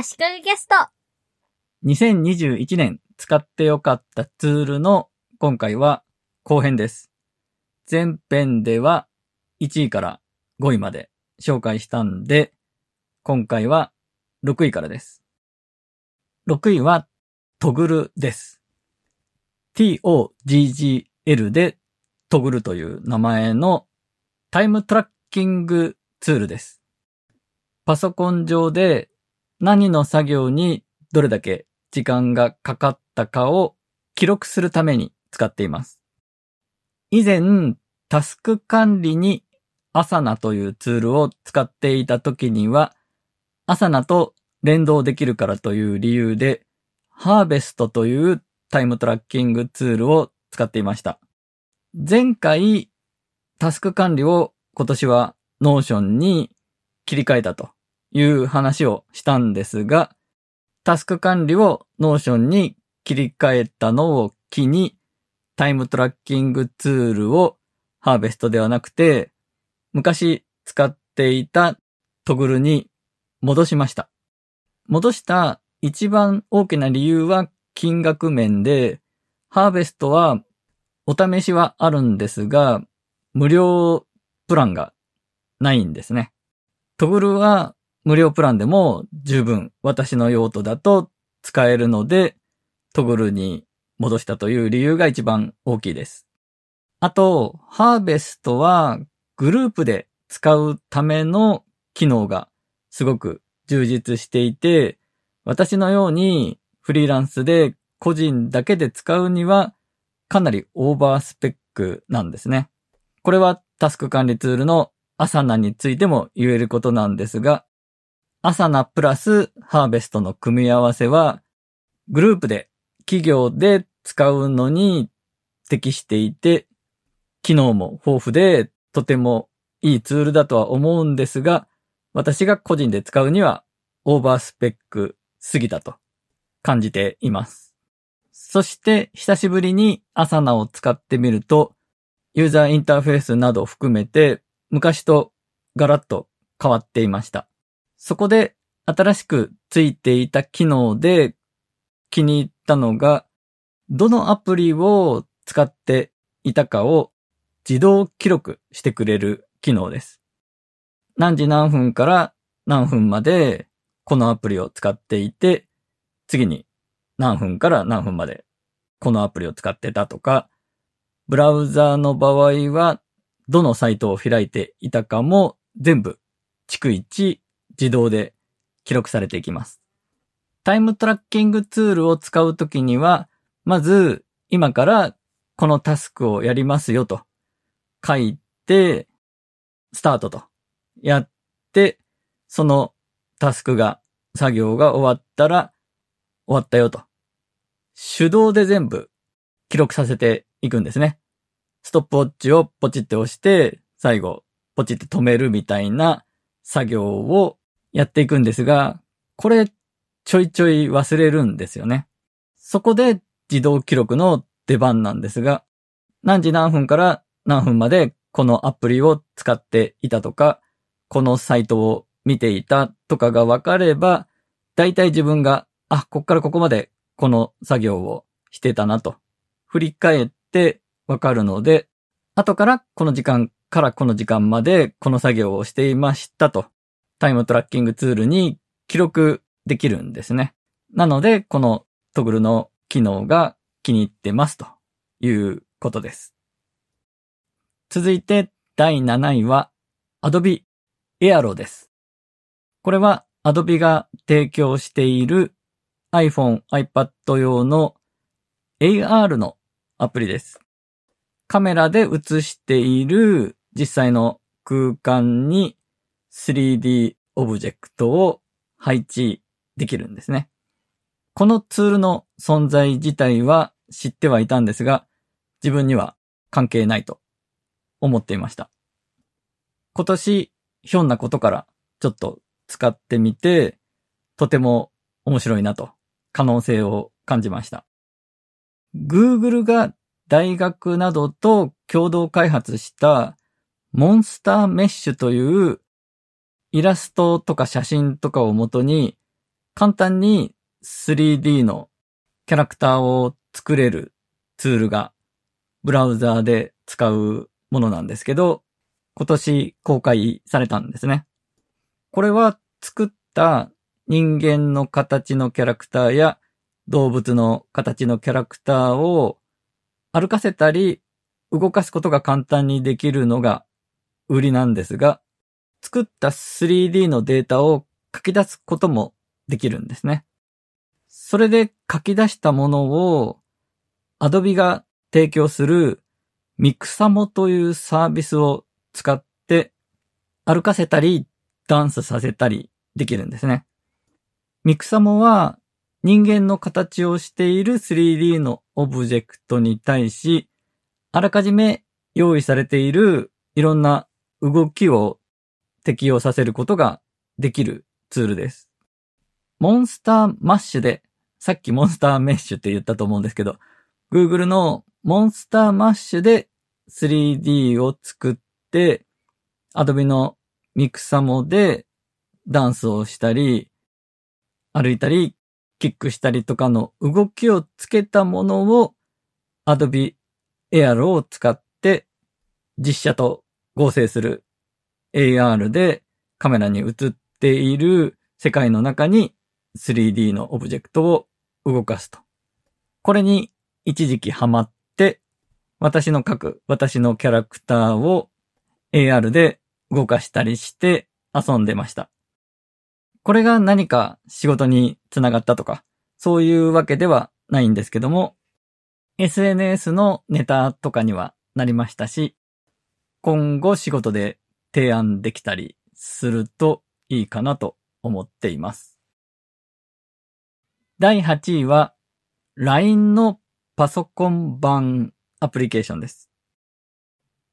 足利ゲスト。2021年使ってよかったツールの今回は後編です。前編では1位から5位まで紹介したんで、今回は6位からです。6位はトグルです。t-o-g-g-l でトグルという名前のタイムトラッキングツールです。パソコン上で何の作業にどれだけ時間がかかったかを記録するために使っています。以前、タスク管理にアサナというツールを使っていた時には、アサナと連動できるからという理由で、ハーベストというタイムトラッキングツールを使っていました。前回、タスク管理を今年は Notion に切り替えたという話をしたんですが、タスク管理を Notion に切り替えたのを機に、タイムトラッキングツールを Harvest ではなくて、昔使っていた Toggl に戻しました。戻した一番大きな理由は金額面で、ハーベストはお試しはあるんですが、無料プランがないんですね。トグルは無料プランでも十分私の用途だと使えるので、トグルに戻したという理由が一番大きいです。あと、ハーベストはグループで使うための機能がすごく充実していて、私のようにフリーランスで個人だけで使うにはかなりオーバースペックなんですね。これはタスク管理ツールのアサナについても言えることなんですが、アサナプラスハーベストの組み合わせは、グループで企業で使うのに適していて、機能も豊富でとてもいいツールだとは思うんですが、私が個人で使うにはオーバースペックすぎたと感じています。そして久しぶりにアサナを使ってみると、ユーザーインターフェースなど含めて昔とガラッと変わっていました。そこで新しくついていた機能で気に入ったのが、どのアプリを使っていたかを自動記録してくれる機能です。何時何分から何分までこのアプリを使っていて、次に何分から何分までこのアプリを使ってたとか、ブラウザーの場合はどのサイトを開いていたかも全部逐一自動で記録されていきます。タイムトラッキングツールを使うときには、まず今からこのタスクをやりますよと書いて、スタートとやって、そのタスクが、作業が終わったら終わったよと。手動で全部記録させていくんですね。ストップウォッチをポチって押して、最後ポチって止めるみたいな作業をやっていくんですが、これちょいちょい忘れるんですよね。そこで自動記録の出番なんですが、何時何分から何分までこのアプリを使っていたとか、このサイトを見ていたとかが分かれば、だいたい自分が、あ、こっからここまでこの作業をしてたなと、振り返って分かるので、後からこの時間からこの時間までこの作業をしていましたと、タイムトラッキングツールに記録できるんですね。なので、このトグルの機能が気に入ってますということです。続いて第7位は Adobe Aero です。これは Adobe が提供している iPhone、iPad 用の AR のアプリです。カメラで映している実際の空間に 3D オブジェクトを配置できるんですね。このツールの存在自体は知ってはいたんですが、自分には関係ないと思っていました。今年、ひょんなことからちょっと使ってみて、とても面白いなと可能性を感じました。Google が大学などと共同開発したモンスターメッシュというイラストとか写真とかをもとに簡単に 3D のキャラクターを作れるツールがブラウザーで使うものなんですけど、今年公開されたんですね。これは作った人間の形のキャラクターや動物の形のキャラクターを歩かせたり動かすことが簡単にできるのが売りなんですが、作った 3D のデータを書き出すこともできるんですね。それで書き出したものを Adobe が提供するミクサモというサービスを使って歩かせたりダンスさせたりできるんですね。ミクサモは人間の形をしている 3D のオブジェクトに対し、あらかじめ用意されているいろんな動きを適用させることができるツールです。モンスターマッシュで、さっきモンスターメッシュって言ったと思うんですけど、Google のモンスターマッシュで 3D を作って、Adobe のミクサモでダンスをしたり、歩いたり、キックしたりとかの動きをつけたものを Adobe Air を使って実写と合成する AR でカメラに映っている世界の中に 3D のオブジェクトを動かすと。これに一時期ハマって、私の描く私のキャラクターを AR で動かしたりして遊んでました。これが何か仕事につながったとか、そういうわけではないんですけども、SNS のネタとかにはなりましたし、今後仕事で提案できたりするといいかなと思っています。第8位は LINE のパソコン版アプリケーションです。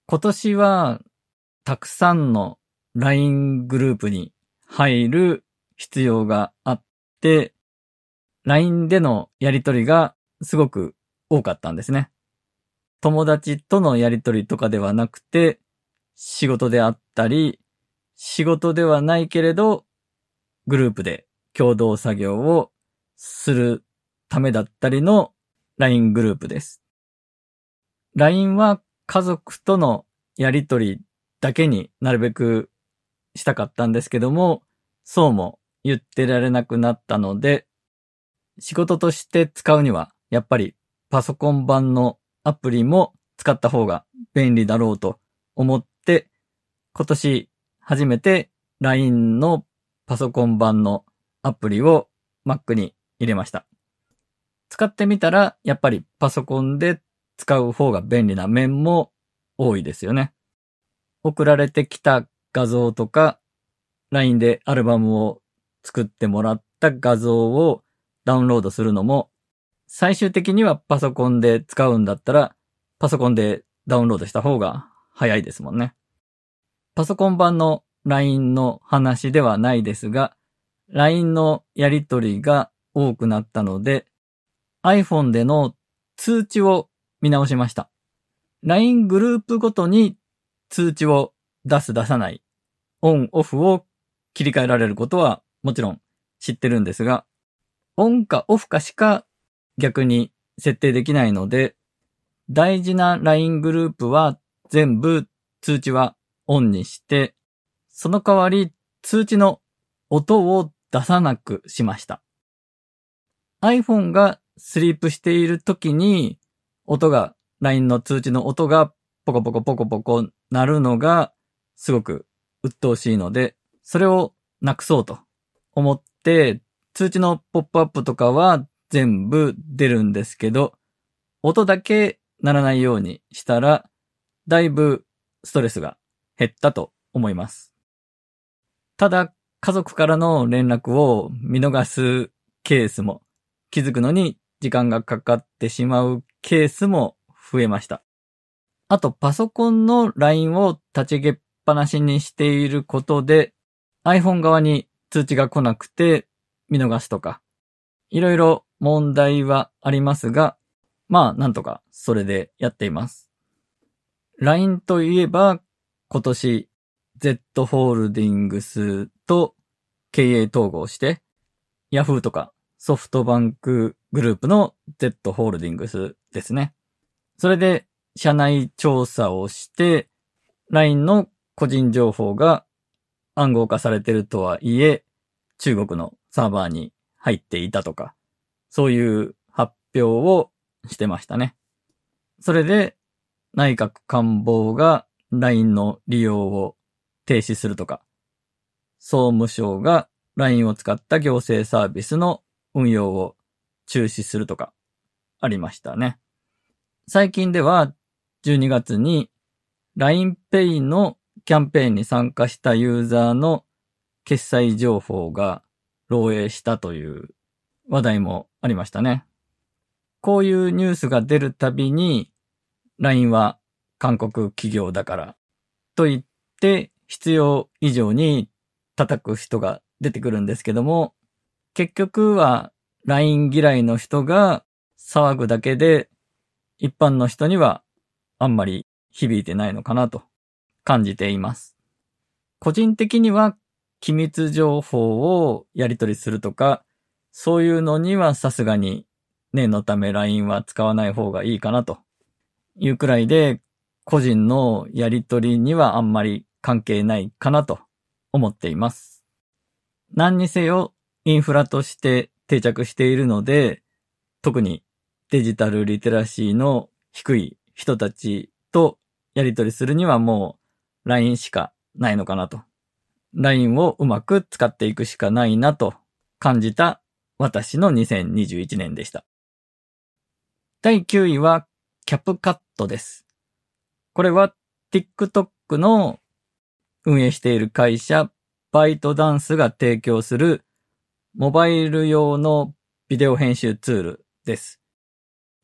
今年はたくさんの LINE グループに入る必要があって、LINE でのやりとりがすごく多かったんですね。友達とのやりとりとかではなくて、仕事であったり、仕事ではないけれど、グループで共同作業をするためだったりの LINE グループです。LINE は家族とのやりとりだけになるべくしたかったんですけども、そうも言ってられなくなったので、仕事として使うには、やっぱりパソコン版のアプリも使った方が便利だろうと思って、今年初めて LINE のパソコン版のアプリを Mac に入れました。使ってみたら、やっぱりパソコンで使う方が便利な面も多いですよね。送られてきた画像とか、LINE でアルバムを作ってもらった画像をダウンロードするのも、最終的にはパソコンで使うんだったら、パソコンでダウンロードした方が早いですもんね。パソコン版の LINE の話ではないですが、LINE のやり取りが多くなったので、iPhone での通知を見直しました。LINE グループごとに通知を出す出さない、オンオフを切り替えられることはもちろん知ってるんですが、オンかオフかしか逆に設定できないので、大事な LINE グループは全部通知はオンにして、その代わり通知の音を出さなくしました。iPhone がスリープしている時に音が、LINE の通知の音がポコポコポコポコ鳴るのがすごく鬱陶しいので、それをなくそうと思って、通知のポップアップとかは全部出るんですけど、音だけ鳴らないようにしたら、だいぶストレスが減ったと思います。ただ、家族からの連絡を見逃すケースも、気づくのに時間がかかってしまうケースも増えました。あと、パソコンの LINE を立ち上げっぱなしにしていることで、iPhone 側に通知が来なくて見逃すとか、いろいろ問題はありますが、まあなんとかそれでやっています。LINE といえば今年 Z ホールディングスと経営統合して Yahoo とかソフトバンクグループの Z ホールディングスですね。それで社内調査をして LINE の個人情報が暗号化されてるとはいえ中国のサーバーに入っていたとかそういう発表をしてましたね。それで内閣官房が LINE の利用を停止するとか、総務省が LINE を使った行政サービスの運用を中止するとか、ありましたね。最近では、12月に LINEPay のキャンペーンに参加したユーザーの決済情報が漏洩したという話題もありましたね。こういうニュースが出るたびに、LINE は韓国企業だからと言って必要以上に叩く人が出てくるんですけども、結局は LINE 嫌いの人が騒ぐだけで一般の人にはあんまり響いてないのかなと感じています。個人的には機密情報をやり取りするとか、そういうのにはさすがに念のため LINE は使わない方がいいかなというくらいで、個人のやり取りにはあんまり関係ないかなと思っています。何にせよインフラとして定着しているので、特にデジタルリテラシーの低い人たちとやり取りするにはもう LINE しかないのかなと。LINE をうまく使っていくしかないなと感じた私の2021年でした。第9位はキャップカットです。これは TikTok の運営している会社バイトダンスが提供するモバイル用のビデオ編集ツールです。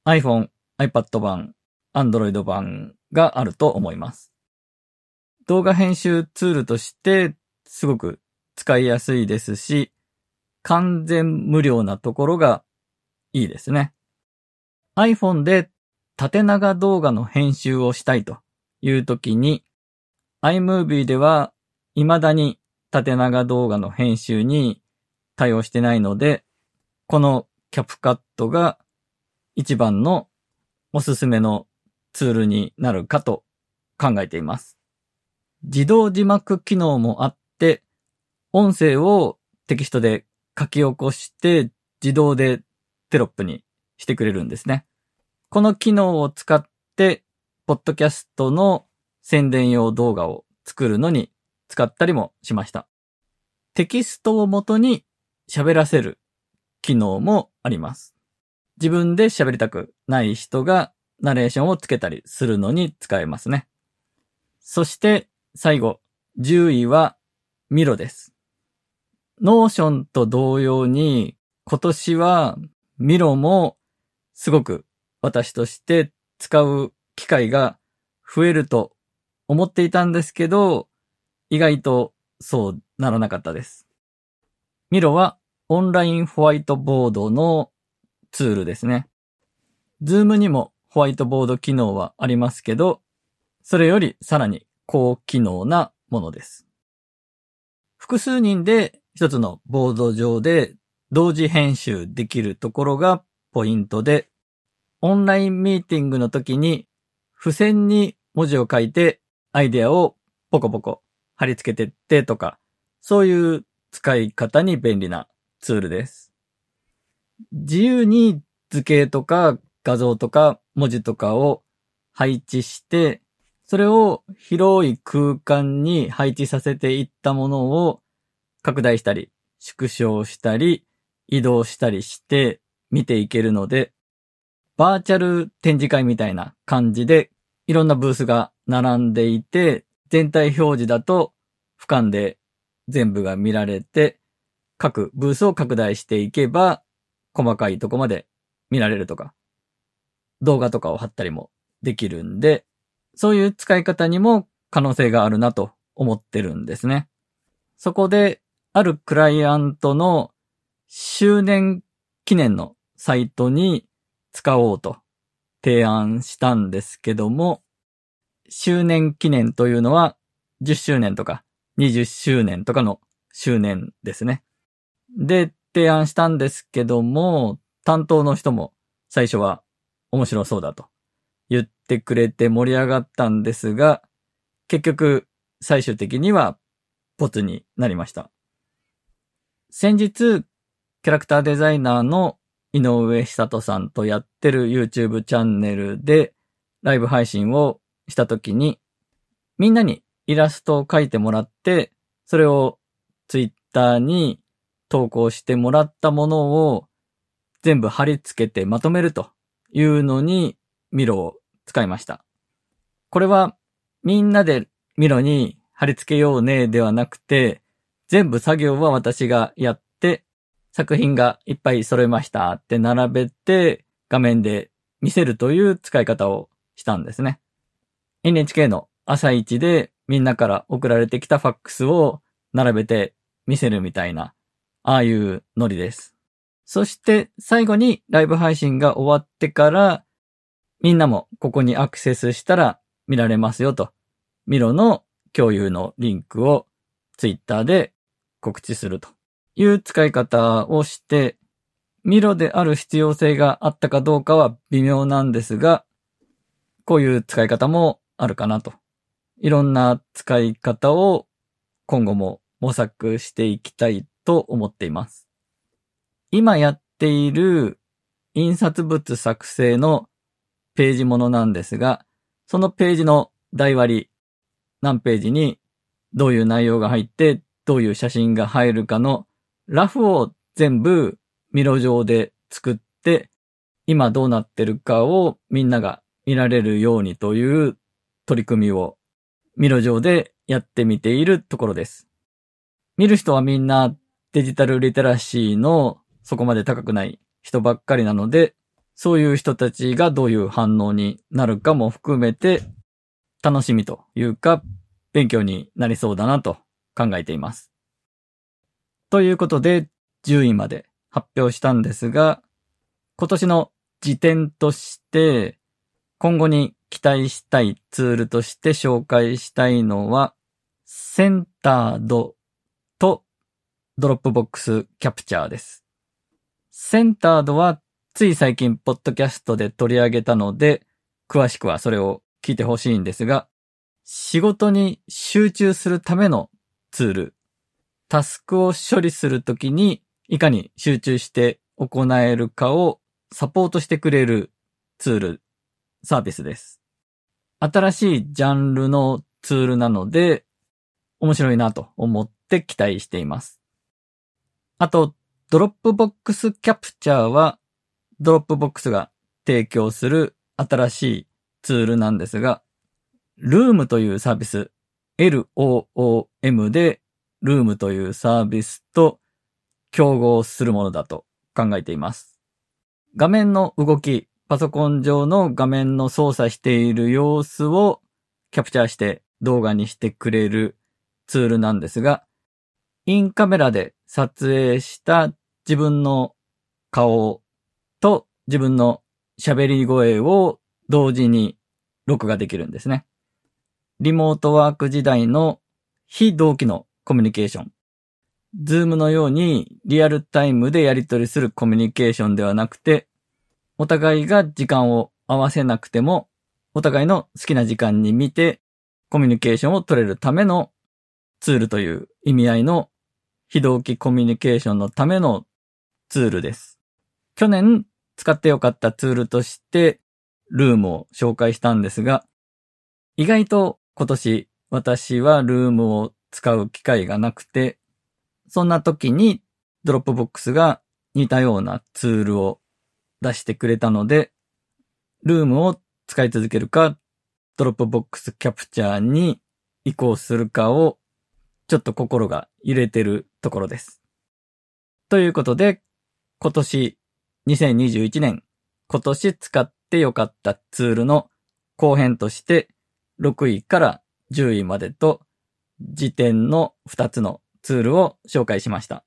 iPhone、iPad 版、Android 版があると思います。動画編集ツールとしてすごく使いやすいですし、完全無料なところがいいですね。iPhone で縦長動画の編集をしたいという時に iMovie では未だに縦長動画の編集に対応してないので、このキャプカットが一番のおすすめのツールになるかと考えています。自動字幕機能もあって、音声をテキストで書き起こして自動でテロップにしてくれるんですね。この機能を使って、ポッドキャストの宣伝用動画を作るのに使ったりもしました。テキストを元に喋らせる機能もあります。自分で喋りたくない人がナレーションをつけたりするのに使えますね。そして最後、10位は Miro です。 Notion と同様に今年は Miro もすごく私として使う機会が増えると思っていたんですけど、意外とそうならなかったです。 Miro はオンラインホワイトボードのツールですね。Zoom にもホワイトボード機能はありますけど、それよりさらに高機能なものです。複数人で一つのボード上で同時編集できるところがポイントで、オンラインミーティングの時に付箋に文字を書いてアイデアをポコポコ貼り付けてってとか、そういう使い方に便利なツールです。自由に図形とか画像とか文字とかを配置して、それを広い空間に配置させていったものを拡大したり、縮小したり、移動したりして見ていけるので、バーチャル展示会みたいな感じで、いろんなブースが並んでいて、全体表示だと俯瞰で全部が見られて、各ブースを拡大していけば、細かいとこまで見られるとか、動画とかを貼ったりもできるんで、そういう使い方にも可能性があるなと思ってるんですね。そこで、あるクライアントの周年記念のサイトに使おうと提案したんですけども、周年記念というのは10周年とか20周年とかの周年ですね。で、提案したんですけども、担当の人も最初は面白そうだと言ってくれて盛り上がったんですが、結局最終的にはボツになりました。先日、キャラクターデザイナーの井上久人さんとやってる YouTube チャンネルでライブ配信をしたときに、みんなにイラストを描いてもらって、それを Twitter に投稿してもらったものを全部貼り付けてまとめるというのにミロを使いました。これはみんなでミロに貼り付けようねではなくて、全部作業は私がやって、作品がいっぱい揃えましたって並べて画面で見せるという使い方をしたんですね。NHK の朝一でみんなから送られてきたファックスを並べて見せるみたいなああいうノリです。そして最後にライブ配信が終わってから、みんなもここにアクセスしたら見られますよと。ミロの共有のリンクをツイッターで告知するという使い方をして、ミロである必要性があったかどうかは微妙なんですが、こういう使い方もあるかなと。いろんな使い方を今後も模索していきたいと思っています。今やっている印刷物作成のページものなんですが、そのページの台割り、何ページにどういう内容が入って、どういう写真が入るかのラフを全部ミロ上で作って、今どうなってるかをみんなが見られるようにという取り組みをミロ上でやってみているところです。見る人はみんなデジタルリテラシーのそこまで高くない人ばっかりなので、そういう人たちがどういう反応になるかも含めて、楽しみというか、勉強になりそうだなと考えています。ということで、10位まで発表したんですが、今年の次点として、今後に期待したいツールとして紹介したいのは、 Centered と Dropbox Capture です。 Centered はつい最近ポッドキャストで取り上げたので、詳しくはそれを聞いてほしいんですが、仕事に集中するためのツール、タスクを処理するときにいかに集中して行えるかをサポートしてくれるツール、サービスです。新しいジャンルのツールなので、面白いなと思って期待しています。あと、 Dropbox Capture は、Dropbox が提供する新しいツールなんですが、 Loom というサービス、LOOM で、 Loom というサービスと競合するものだと考えています。画面の動き、パソコン上の画面の操作している様子をキャプチャーして動画にしてくれるツールなんですが、インカメラで撮影した自分の顔と自分の喋り声を同時に録画できるんですね。リモートワーク時代の非同期のコミュニケーション。ズームのようにリアルタイムでやり取りするコミュニケーションではなくて、お互いが時間を合わせなくても、お互いの好きな時間に見てコミュニケーションを取れるためのツールという意味合いの非同期コミュニケーションのためのツールです。去年使ってよかったツールとして Loom を紹介したんですが、意外と今年私は Loom を使う機会がなくて、そんな時に Dropbox が似たようなツールを出してくれたので、 Loom を使い続けるか、Dropbox Capture に移行するかをちょっと心が揺れてるところです。ということで、今年2021年、今年使ってよかったツールの後編として、6位から10位までと、次点の2つのツールを紹介しました。